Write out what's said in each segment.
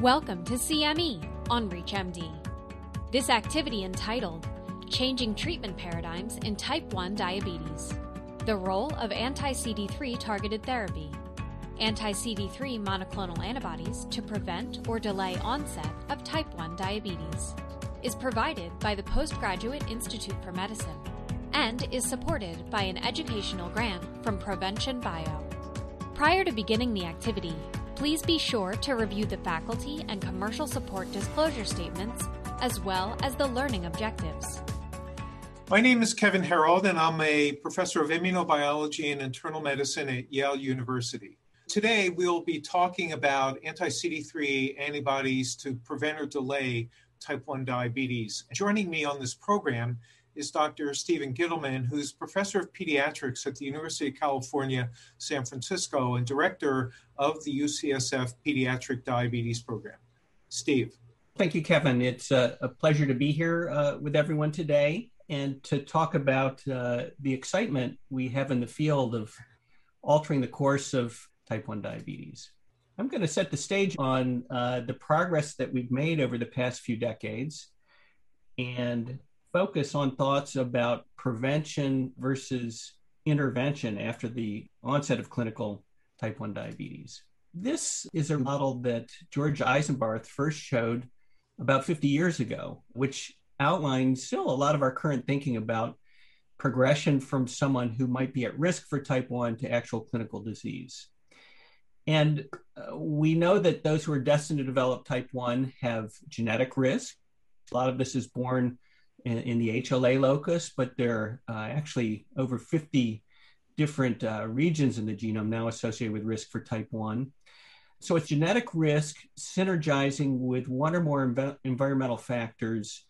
Welcome to CME on ReachMD. This activity entitled Changing Treatment Paradigms in Type 1 Diabetes The Role of Anti CD3 Targeted Therapy, Anti CD3 monoclonal antibodies to prevent or delay onset of type 1 diabetes, is provided by the Postgraduate Institute for Medicine and is supported by an educational grant from Provention Bio. Prior to beginning the activity, please be sure to review the faculty and commercial support disclosure statements as well as the learning objectives. My name is Kevin Herold, and I'm a professor of immunobiology and internal medicine at Yale University. Today, we'll be talking about anti CD3 antibodies to prevent or delay type 1 diabetes. Joining me on this program is Dr. Stephen Gitelman, who's professor of pediatrics at the University of California, San Francisco, and director of the UCSF Pediatric Diabetes Program. Steve. Thank you, Kevin. It's a, a pleasure to be here uh, with everyone today and to talk about uh, the excitement we have in the field of altering the course of type 1 diabetes. I'm going to set the stage on uh, the progress that we've made over the past few decades and focus on thoughts about prevention versus intervention after the onset of clinical type 1 diabetes. This is a model that George Eisenbarth first showed about 50 years ago, which outlines still a lot of our current thinking about progression from someone who might be at risk for type 1 to actual clinical disease. And uh, we know that those who are destined to develop type 1 have genetic risk. A lot of this is born in, in the HLA locus, but there are uh, actually over 50 different uh, regions in the genome now associated with risk for type 1. So it's genetic risk synergizing with one or more env- environmental factors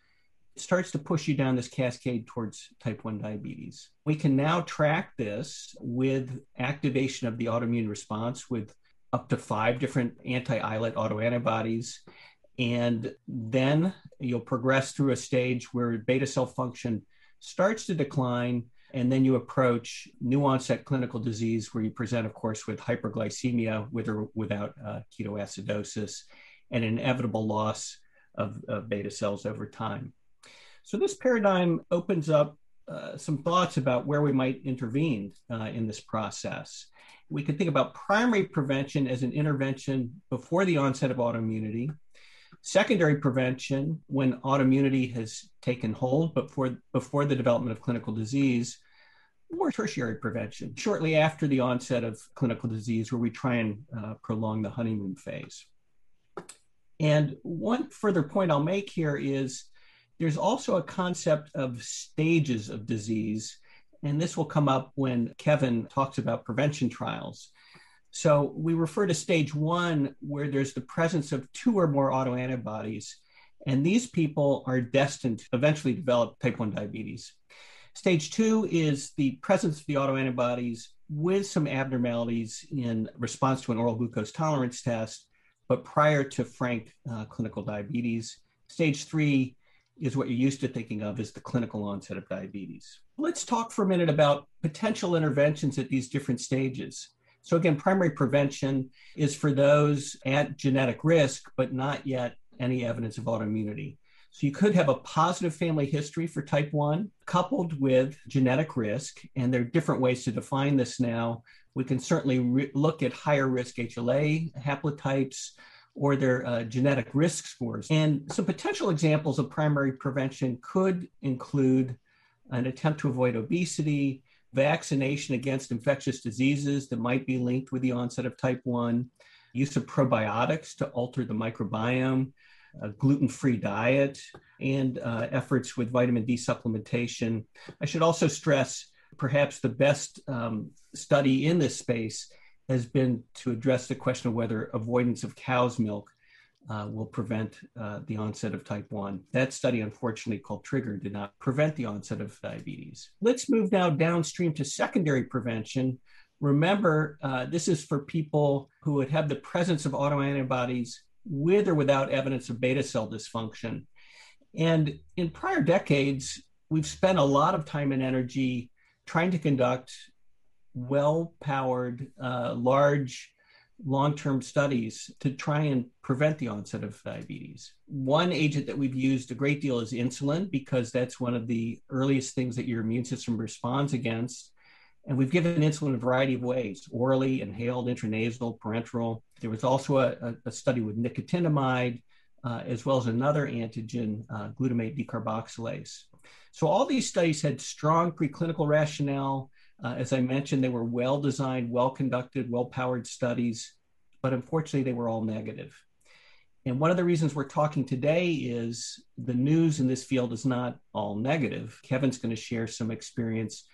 starts to push you down this cascade towards type 1 diabetes. We can now track this with activation of the autoimmune response with up to five different anti islet autoantibodies and then you'll progress through a stage where beta cell function starts to decline. And then you approach new onset clinical disease, where you present, of course, with hyperglycemia with or without uh, ketoacidosis and inevitable loss of, of, beta cells over time. So, this paradigm opens up uh, some thoughts about where we might intervene uh, in this process. We could think about primary prevention as an intervention before the onset of autoimmunity secondary prevention when autoimmunity has taken hold but before, before the development of clinical disease, or tertiary prevention shortly after the onset of clinical disease, where we try and uh, prolong the honeymoon phase. And one further point I'll make here is there's also a concept of stages of disease. And this will come up when Kevin talks about prevention trials. So we refer to stage one, where there's the presence of two or more autoantibodies. And these people are destined to eventually develop type 1 diabetes. Stage two is the presence of the autoantibodies with some abnormalities in response to an oral glucose tolerance test, but prior to frank uh, clinical diabetes. Stage three is what you're used to thinking of as the clinical onset of diabetes. Let's talk for a minute about potential interventions at these different stages. So, again, primary prevention is for those at genetic risk, but not yet any evidence of autoimmunity. So, you could have a positive family history for type 1 coupled with genetic risk, and there are different ways to define this now. We can certainly re- look at higher risk HLA haplotypes or their uh, genetic risk scores. And some potential examples of primary prevention could include an attempt to avoid obesity, vaccination against infectious diseases that might be linked with the onset of type 1, use of probiotics to alter the microbiome, a gluten free diet, and uh, efforts with vitamin D supplementation. I should also stress perhaps the best um, study in this space has been to address the question of whether avoidance of cow's milk uh, will prevent uh, the onset of type 1. That study, unfortunately, called TRIGR, did not prevent the onset of diabetes. Let's move now downstream to secondary prevention. Remember, uh, this is for people who would have the presence of autoantibodies with or without evidence of beta cell dysfunction. And in prior decades, we've spent a lot of time and energy trying to conduct well powered, uh, large long term studies to try and prevent the onset of diabetes. One agent that we've used a great deal is insulin because that's one of the earliest things that your immune system responds against. And we've given insulin a variety of ways orally, inhaled, intranasal, parenteral. There was also a, a study with nicotinamide, uh, as well as another antigen, uh, glutamate decarboxylase. So, all these studies had strong preclinical rationale uh, as I mentioned, they were well designed, well conducted, well powered studies, but unfortunately, they were all negative. And one of the reasons we're talking today is the news in this field is not all negative. Kevin's going to share some experience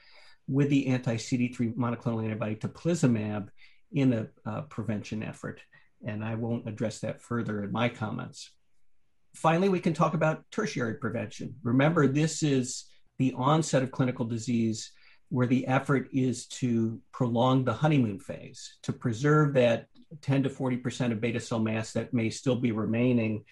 with the anti CD3 monoclonal antibody teplizumab in a uh, prevention effort. And I won't address that further in my comments. Finally, we can talk about tertiary prevention. Remember, this is the onset of clinical disease where the effort is to prolong the honeymoon phase, to preserve that 10 to 40% of beta cell mass that may still be remaining.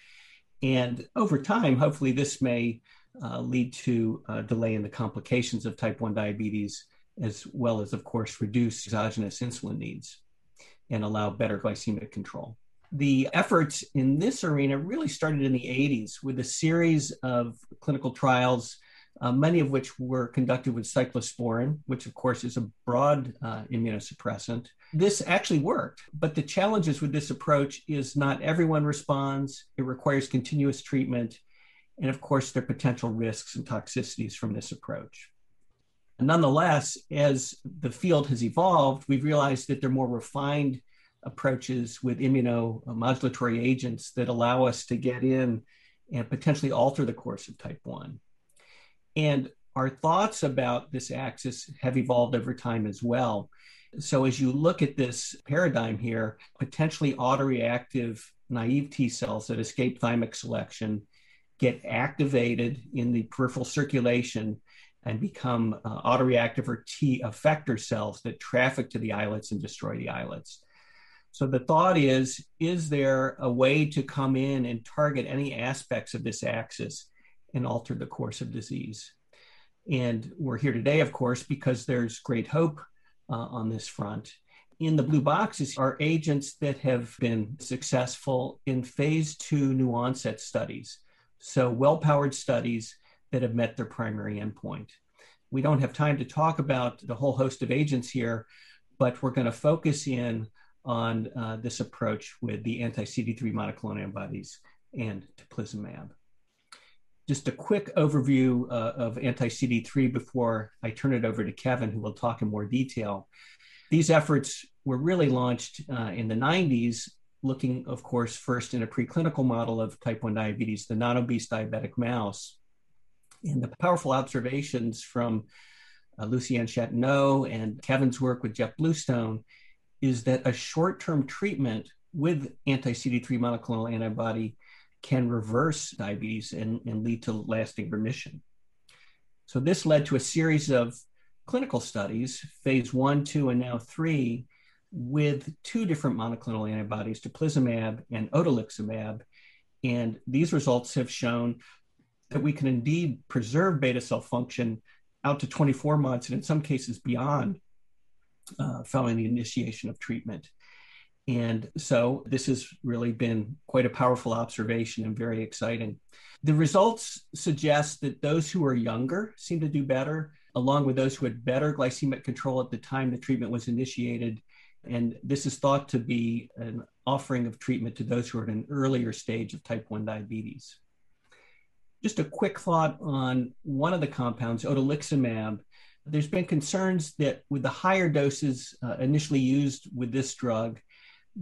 And over time, hopefully, this may uh, lead to a delay in the complications of type 1 diabetes, as well as, of course, reduce exogenous insulin needs and allow better glycemic control. The efforts in this arena really started in the 80s with a series of clinical trials uh, many of which were conducted with cyclosporin, which of course is a broad uh, immunosuppressant. This actually worked, but the challenges with this approach is not everyone responds. It requires continuous treatment, and of course, there are potential risks and toxicities from this approach. Nonetheless, as the field has evolved, we've realized that there are more refined approaches with immunomodulatory agents that allow us to get in and potentially alter the course of type 1. And our thoughts about this axis have evolved over time as well. So, as you look at this paradigm here, potentially autoreactive naive T cells that escape thymic selection get activated in the peripheral circulation and become uh, autoreactive or T effector cells that traffic to the islets and destroy the islets. So the thought is is there a way to come in and target any aspects of this axis and alter the course of disease. And we're here today, of course, because there's great hope uh, on this front. In the blue boxes are agents that have been successful in phase two new onset studies. So, well powered studies that have met their primary endpoint. We don't have time to talk about the whole host of agents here, but we're going to focus in on uh, this approach with the anti CD3 monoclonal antibodies and teplizumab just a quick overview uh, of anti CD3 before I turn it over to Kevin, who will talk in more detail. These efforts were really launched uh, in the 90s, looking, of course, first in a preclinical model of type 1 diabetes, the non obese diabetic mouse. And the powerful observations from uh, Lucienne and Kevin's work with Jeff Bluestone is that a short term treatment with anti CD3 monoclonal antibody can reverse diabetes and, and lead to lasting remission. So, this led to a series of clinical studies, phase one, two, and now three, with two different monoclonal antibodies, teplizumab and otelixizumab. And these results have shown that we can indeed preserve beta cell function out to 24 months and in some cases beyond uh, following the initiation of treatment. And so this has really been quite a powerful observation and very exciting. The results suggest that those who are younger seem to do better, along with those who had better glycemic control at the time the treatment was initiated. And this is thought to be an offering of treatment to those who are at an earlier stage of type 1 diabetes. Just a quick thought on one of the compounds, otelixizumab. There's been concerns that with the higher doses uh, initially used with this drug,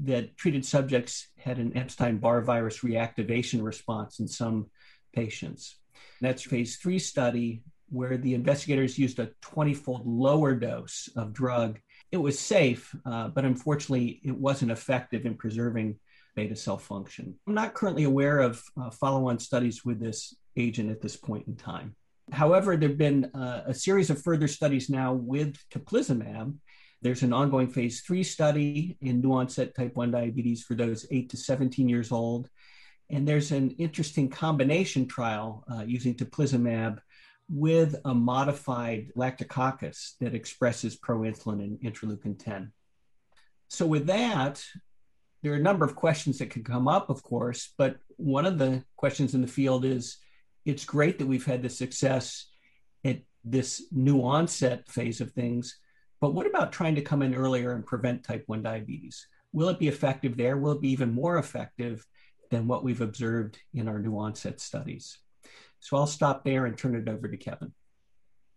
that treated subjects had an Epstein Barr virus reactivation response in some patients. That's phase three study where the investigators used a 20 fold lower dose of drug. It was safe, uh, but unfortunately, it wasn't effective in preserving beta cell function. I'm not currently aware of uh, follow on studies with this agent at this point in time. However, there have been uh, a series of further studies now with teplizumab there's an ongoing phase three study in new onset type 1 diabetes for those 8 to 17 years old. And there's an interesting combination trial uh, using teplizumab with a modified lactococcus that expresses proinsulin and interleukin 10. So, with that, there are a number of questions that can come up, of course, but one of the questions in the field is it's great that we've had the success at this new onset phase of things, but what about trying to come in earlier and prevent type 1 diabetes? Will it be effective there? Will it be even more effective than what we've observed in our new onset studies? So I'll stop there and turn it over to Kevin.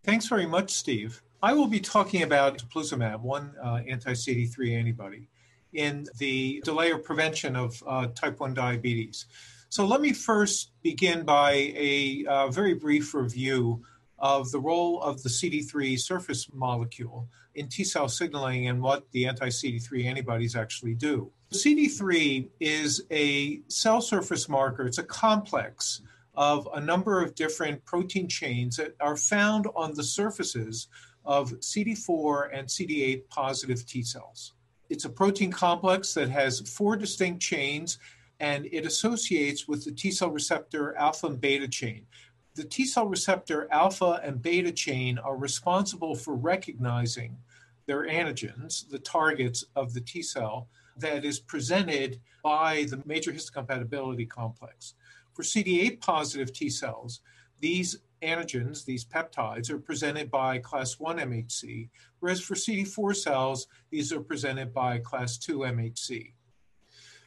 Thanks very much, Steve. I will be talking about teplizumab, one uh, anti-CD3 antibody, in the delay or prevention of uh, type 1 diabetes. So let me first begin by a uh, very brief review of the role of the CD3 surface molecule in T cell signaling and what the anti CD3 antibodies actually do. CD3 is a cell surface marker, it's a complex of a number of different protein chains that are found on the surfaces of CD4 and CD8 positive T cells. It's a protein complex that has four distinct chains and it associates with the T cell receptor alpha and beta chain. The T cell receptor alpha and beta chain are responsible for recognizing their antigens, the targets of the T cell that is presented by the major histocompatibility complex. For CD8 positive T cells, these antigens, these peptides, are presented by class 1 MHC, whereas for CD4 cells, these are presented by class 2 MHC.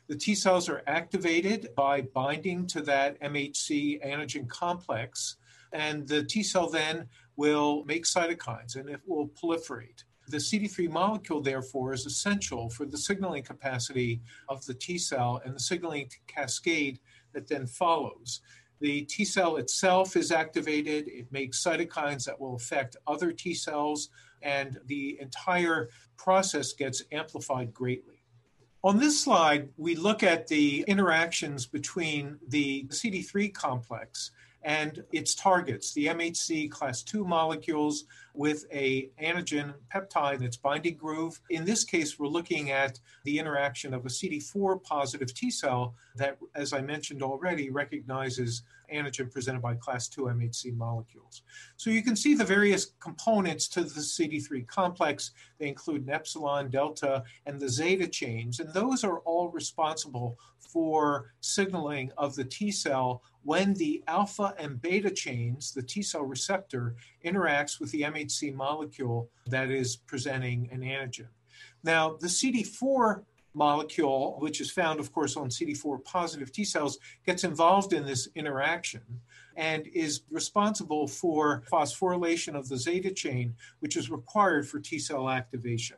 The T cells are activated by binding to that MHC antigen complex, and the T cell then will make cytokines and it will proliferate. The CD3 molecule, therefore, is essential for the signaling capacity of the T cell and the signaling cascade that then follows. The T cell itself is activated, it makes cytokines that will affect other T cells, and the entire process gets amplified greatly. On this slide, we look at the interactions between the CD3 complex and its targets, the MHC class 2 molecules with a antigen peptide that's binding groove. In this case, we're looking at the interaction of a CD4 positive T cell that, as I mentioned already, recognizes antigen presented by class 2 MHC molecules. So you can see the various components to the CD3 complex. They include an epsilon, delta, and the zeta chains, and those are all responsible for signaling of the T cell when the alpha and beta chains, the T cell receptor, interacts with the MHC molecule that is presenting an antigen. Now, the CD4 molecule, which is found, of course, on CD4 positive T cells, gets involved in this interaction and is responsible for phosphorylation of the zeta chain, which is required for T cell activation.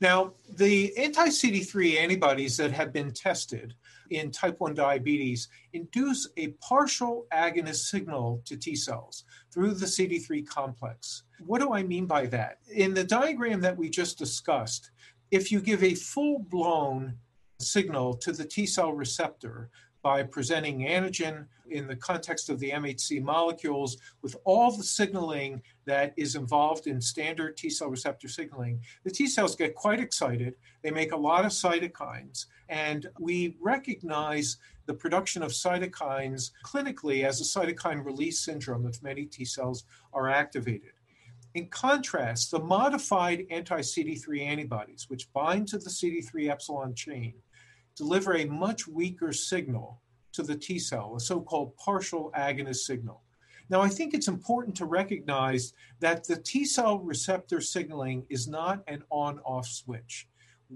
Now, the anti CD3 antibodies that have been tested in type 1 diabetes induce a partial agonist signal to T cells through the CD3 complex. What do I mean by that? In the diagram that we just discussed, if you give a full blown signal to the T cell receptor by presenting antigen in the context of the MHC molecules with all the signaling that is involved in standard T cell receptor signaling, the T cells get quite excited. They make a lot of cytokines, and we recognize the production of cytokines clinically as a cytokine release syndrome if many T cells are activated. In contrast, the modified anti CD3 antibodies, which bind to the CD3 epsilon chain, deliver a much weaker signal to the T cell, a so called partial agonist signal. Now, I think it's important to recognize that the T cell receptor signaling is not an on off switch.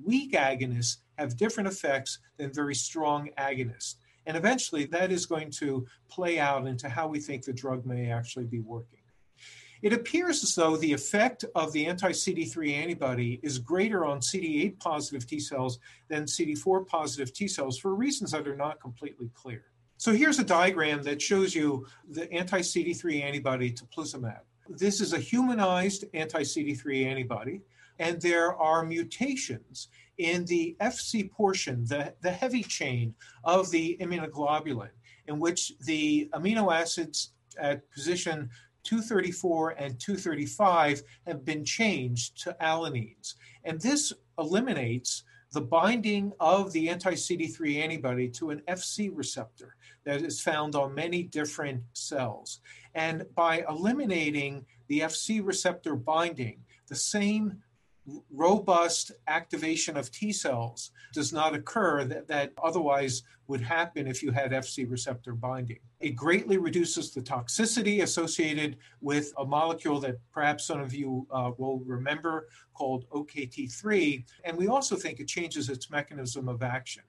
Weak agonists have different effects than very strong agonists. And eventually, that is going to play out into how we think the drug may actually be working. It appears as though the effect of the anti CD3 antibody is greater on CD8 positive T cells than CD4 positive T cells for reasons that are not completely clear. So here's a diagram that shows you the anti CD3 antibody teplizumab. This is a humanized anti CD3 antibody, and there are mutations in the FC portion, the, the heavy chain of the immunoglobulin, in which the amino acids at position 234 and 235 have been changed to alanines. And this eliminates the binding of the anti CD3 antibody to an FC receptor that is found on many different cells. And by eliminating the FC receptor binding, the same robust activation of T cells does not occur that, that otherwise would happen if you had FC receptor binding. It greatly reduces the toxicity associated with a molecule that perhaps some of you uh, will remember called OKT3, and we also think it changes its mechanism of action.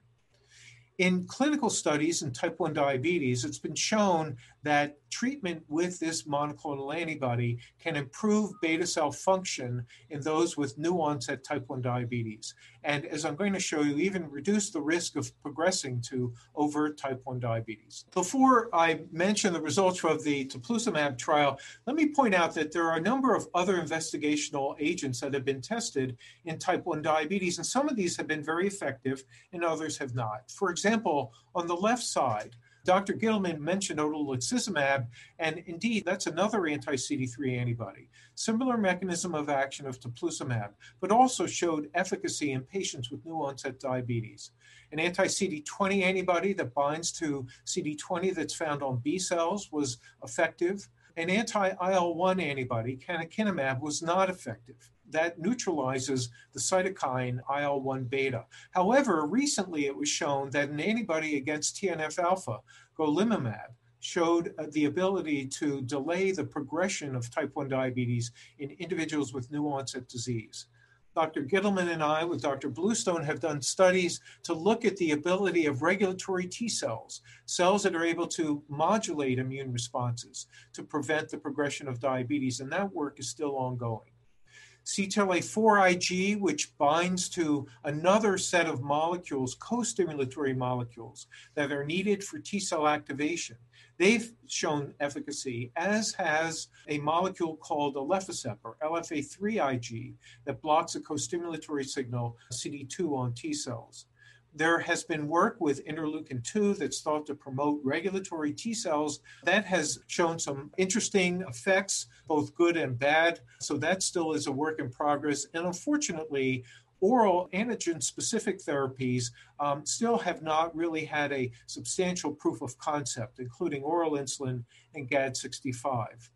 In clinical studies in type 1 diabetes, it's been shown that treatment with this monoclonal antibody can improve beta cell function in those with new onset type 1 diabetes. And as I'm going to show you, even reduce the risk of progressing to overt type 1 diabetes. Before I mention the results of the teplizumab trial, let me point out that there are a number of other investigational agents that have been tested in type 1 diabetes, and some of these have been very effective and others have not. For example, on the left side, Dr. Gitelman mentioned otelixizumab, and indeed, that's another anti CD3 antibody. Similar mechanism of action of teplizumab, but also showed efficacy in patients with new onset diabetes. An anti CD20 antibody that binds to CD20 that's found on B cells was effective. An anti IL 1 antibody, canakinumab, was not effective that neutralizes the cytokine IL 1 beta. However, recently it was shown that an antibody against TNF alpha, golimumab, showed uh, the ability to delay the progression of type 1 diabetes in individuals with new onset disease. Dr. Gitelman and I, with Dr. Bluestone, have done studies to look at the ability of regulatory T cells, cells that are able to modulate immune responses to prevent the progression of diabetes, and that work is still ongoing. CTLA4 IG, which binds to another set of molecules, co stimulatory molecules, that are needed for T cell activation. They've shown efficacy, as has a molecule called alefacept or LFA3 IG that blocks a co stimulatory signal, CD2, on T cells. There has been work with interleukin 2 that's thought to promote regulatory T cells. That has shown some interesting effects, both good and bad. So that still is a work in progress. And unfortunately, oral antigen specific therapies um, still have not really had a substantial proof of concept, including oral insulin and GAD65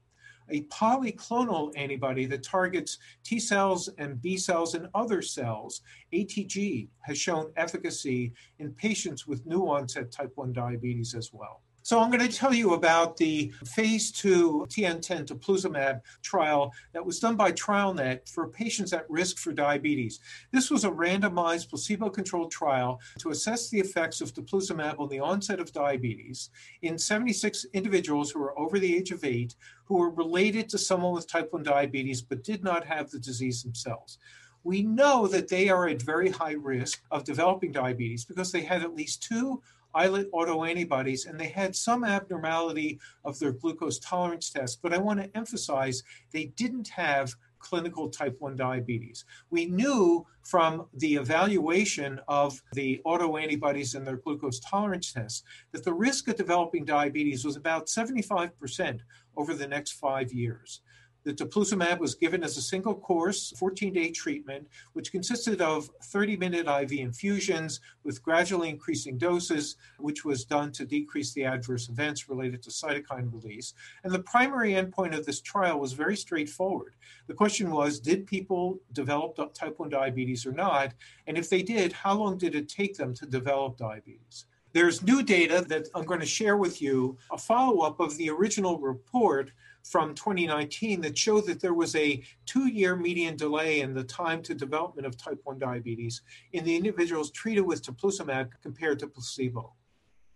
a polyclonal antibody that targets T cells and B cells and other cells, ATG, has shown efficacy in patients with new onset type 1 diabetes as well. So I'm going to tell you about the phase two TN10 teplizumab trial that was done by TrialNet for patients at risk for diabetes. This was a randomized placebo-controlled trial to assess the effects of teplizumab on the onset of diabetes in 76 individuals who were over the age of eight who were related to someone with type 1 diabetes but did not have the disease themselves we know that they are at very high risk of developing diabetes because they had at least two islet autoantibodies, and they had some abnormality of their glucose tolerance test. But I want to emphasize they didn't have clinical type 1 diabetes. We knew from the evaluation of the autoantibodies and their glucose tolerance tests that the risk of developing diabetes was about 75% over the next five years. The teplizumab was given as a single course, 14 day treatment, which consisted of 30 minute IV infusions with gradually increasing doses, which was done to decrease the adverse events related to cytokine release. And the primary endpoint of this trial was very straightforward. The question was Did people develop type 1 diabetes or not? And if they did, how long did it take them to develop diabetes? There's new data that I'm going to share with you, a follow up of the original report from 2019 that showed that there was a two year median delay in the time to development of type 1 diabetes in the individuals treated with teplizumab compared to placebo.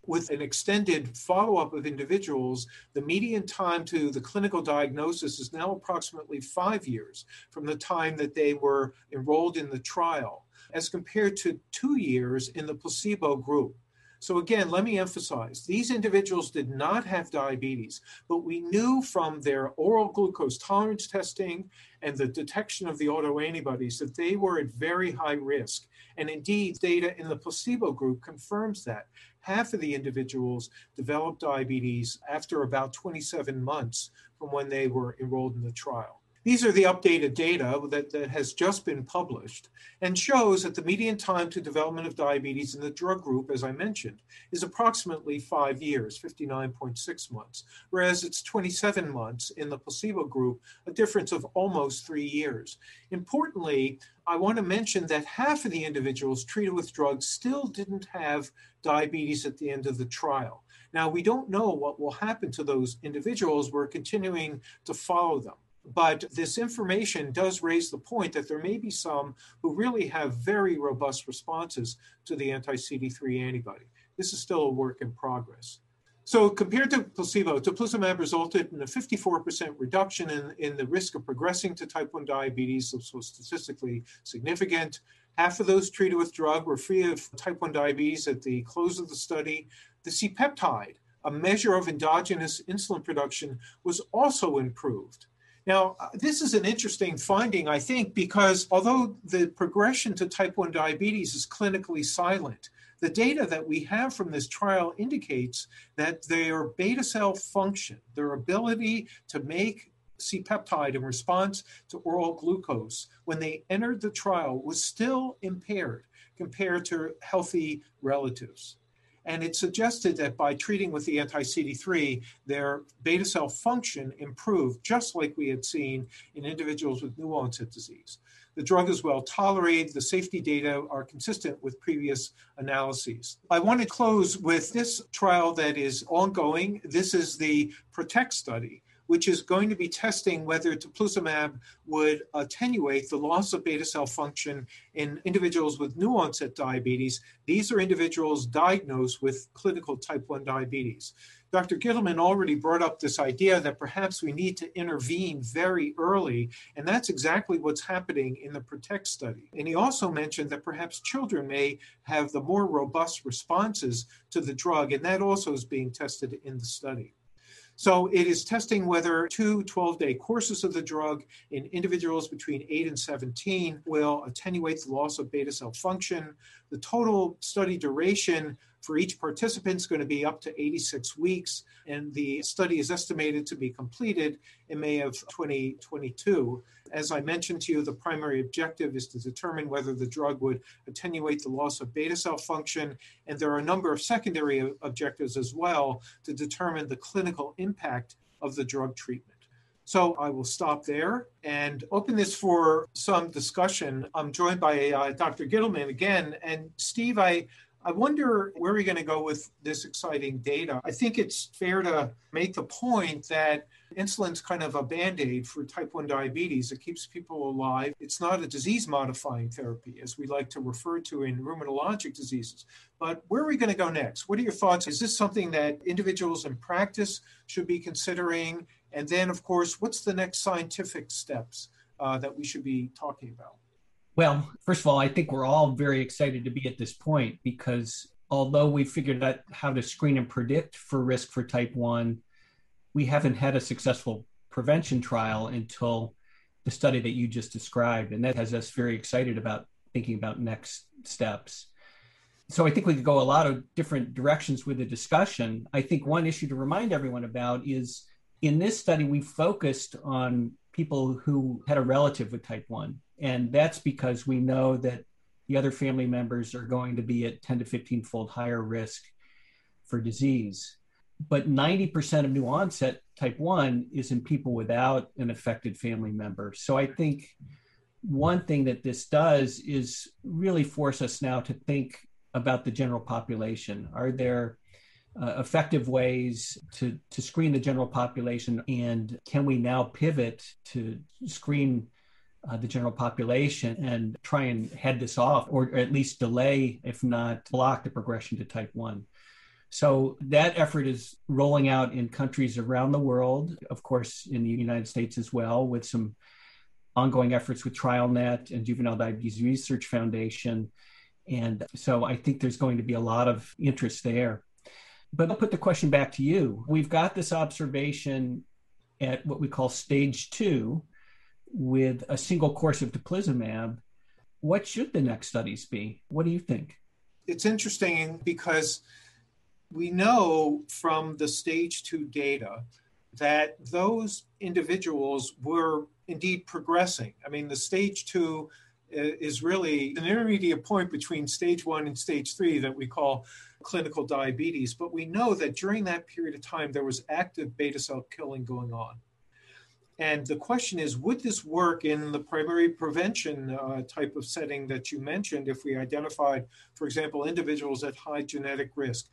With an extended follow up of individuals, the median time to the clinical diagnosis is now approximately five years from the time that they were enrolled in the trial, as compared to two years in the placebo group. So, again, let me emphasize these individuals did not have diabetes, but we knew from their oral glucose tolerance testing and the detection of the autoantibodies that they were at very high risk. And indeed, data in the placebo group confirms that. Half of the individuals developed diabetes after about 27 months from when they were enrolled in the trial. These are the updated data that, that has just been published and shows that the median time to development of diabetes in the drug group, as I mentioned, is approximately five years, 59.6 months, whereas it's 27 months in the placebo group, a difference of almost three years. Importantly, I want to mention that half of the individuals treated with drugs still didn't have diabetes at the end of the trial. Now, we don't know what will happen to those individuals. We're continuing to follow them. But this information does raise the point that there may be some who really have very robust responses to the anti CD3 antibody. This is still a work in progress. So, compared to placebo, teplizumab resulted in a 54% reduction in, in the risk of progressing to type 1 diabetes, so, was statistically significant. Half of those treated with drug were free of type 1 diabetes at the close of the study. The C peptide, a measure of endogenous insulin production, was also improved. Now, uh, this is an interesting finding, I think, because although the progression to type 1 diabetes is clinically silent, the data that we have from this trial indicates that their beta cell function, their ability to make C peptide in response to oral glucose when they entered the trial was still impaired compared to healthy relatives. And it suggested that by treating with the anti CD3, their beta cell function improved, just like we had seen in individuals with new onset disease. The drug is well tolerated. The safety data are consistent with previous analyses. I want to close with this trial that is ongoing. This is the PROTECT study which is going to be testing whether teplizumab would attenuate the loss of beta cell function in individuals with new onset diabetes. These are individuals diagnosed with clinical type 1 diabetes. Dr. Gitelman already brought up this idea that perhaps we need to intervene very early, and that's exactly what's happening in the PROTECT study. And he also mentioned that perhaps children may have the more robust responses to the drug, and that also is being tested in the study. So it is testing whether two 12 day courses of the drug in individuals between 8 and 17 will attenuate the loss of beta cell function. The total study duration for each participant is going to be up to 86 weeks, and the study is estimated to be completed in May of 2022. As I mentioned to you, the primary objective is to determine whether the drug would attenuate the loss of beta cell function, and there are a number of secondary objectives as well to determine the clinical impact of the drug treatment. So I will stop there and open this for some discussion. I'm joined by uh, Dr. Gitelman again. And Steve, I I wonder where we're going to go with this exciting data. I think it's fair to make the point that insulin's kind of a band aid for type 1 diabetes. It keeps people alive. It's not a disease modifying therapy, as we like to refer to in rheumatologic diseases. But where are we going to go next? What are your thoughts? Is this something that individuals in practice should be considering? And then, of course, what's the next scientific steps uh, that we should be talking about? Well, first of all, I think we're all very excited to be at this point because although we figured out how to screen and predict for risk for type 1, we haven't had a successful prevention trial until the study that you just described. And that has us very excited about thinking about next steps. So I think we could go a lot of different directions with the discussion. I think one issue to remind everyone about is in this study, we focused on people who had a relative with type 1 and that's because we know that the other family members are going to be at 10 to 15 fold higher risk for disease. But 90% of new onset type 1 is in people without an affected family member. So I think one thing that this does is really force us now to think about the general population. Are there uh, effective ways to, to screen the general population? And can we now pivot to screen uh, the general population and try and head this off or at least delay, if not block the progression to type 1. So that effort is rolling out in countries around the world, of course, in the United States as well, with some ongoing efforts with TrialNet and Juvenile Diabetes Research Foundation. And so I think there's going to be a lot of interest there. But I'll put the question back to you. We've got this observation at what we call stage two, with a single course of teplizumab, what should the next studies be? What do you think? It's interesting because we know from the stage two data that those individuals were indeed progressing. I mean, the stage two uh, is really an intermediate point between stage one and stage three that we call clinical diabetes. But we know that during that period of time, there was active beta cell killing going on. And the question is would this work in the primary prevention uh, type of setting that you mentioned if we identified, for example, individuals at high genetic risk?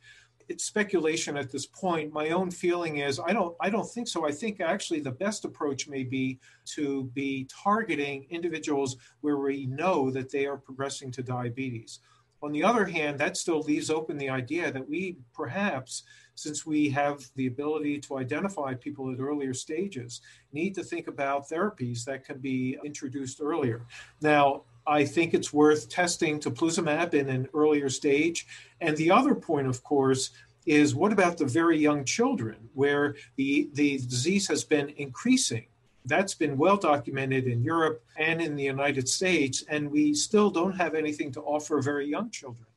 it's speculation at this point. My own feeling is I don't I don't think so. I think actually the best approach may be to be targeting individuals where we know that they are progressing to diabetes. On the other hand, that still leaves open the idea that we perhaps, since we have the ability to identify people at earlier stages, need to think about therapies that can be introduced earlier. Now, I think it's worth testing teplizumab in an earlier stage. And the other point, of course, is what about the very young children where the, the disease has been increasing? That's been well documented in Europe and in the United States, and we still don't have anything to offer very young children.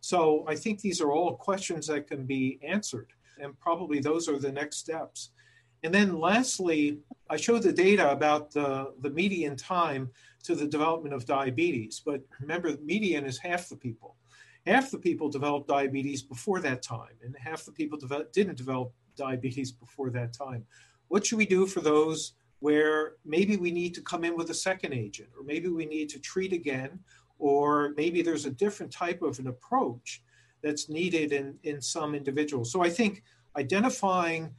So I think these are all questions that can be answered, and probably those are the next steps. And then lastly, I showed the data about the, the median time to the development of diabetes. But remember, median is half the people. Half the people developed diabetes before that time, and half the people develop, didn't develop diabetes before that time. What should we do for those where maybe we need to come in with a second agent, or maybe we need to treat again, or maybe there's a different type of an approach that's needed in, in some individuals? So I think identifying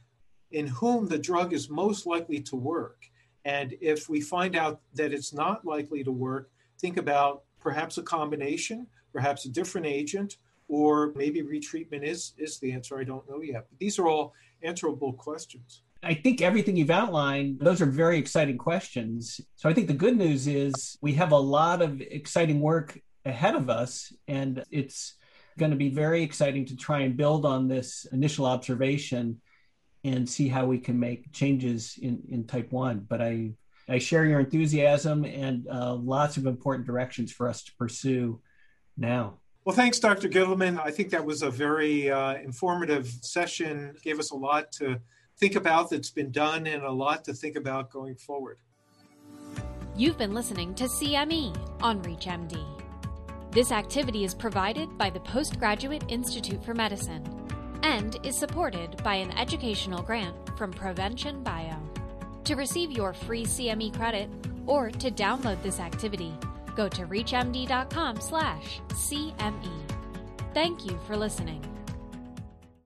in whom the drug is most likely to work. And if we find out that it's not likely to work, think about perhaps a combination, perhaps a different agent, or maybe retreatment is, is the answer. I don't know yet. But these are all answerable questions. I think everything you've outlined, those are very exciting questions. So I think the good news is we have a lot of exciting work ahead of us, and it's going to be very exciting to try and build on this initial observation and see how we can make changes in, in type 1 but i i share your enthusiasm and uh, lots of important directions for us to pursue now. Well thanks dr gitelman i think that was a very uh, informative session. Gave us a lot to think about that's been done and a lot to think about going forward you've been listening to cme on reachmd this activity is provided by the postgraduate institute for medicine and is supported by an educational grant from Provention Bio. To receive your free CME credit or to download this activity, go to reachmd.com/cme. Thank you for listening.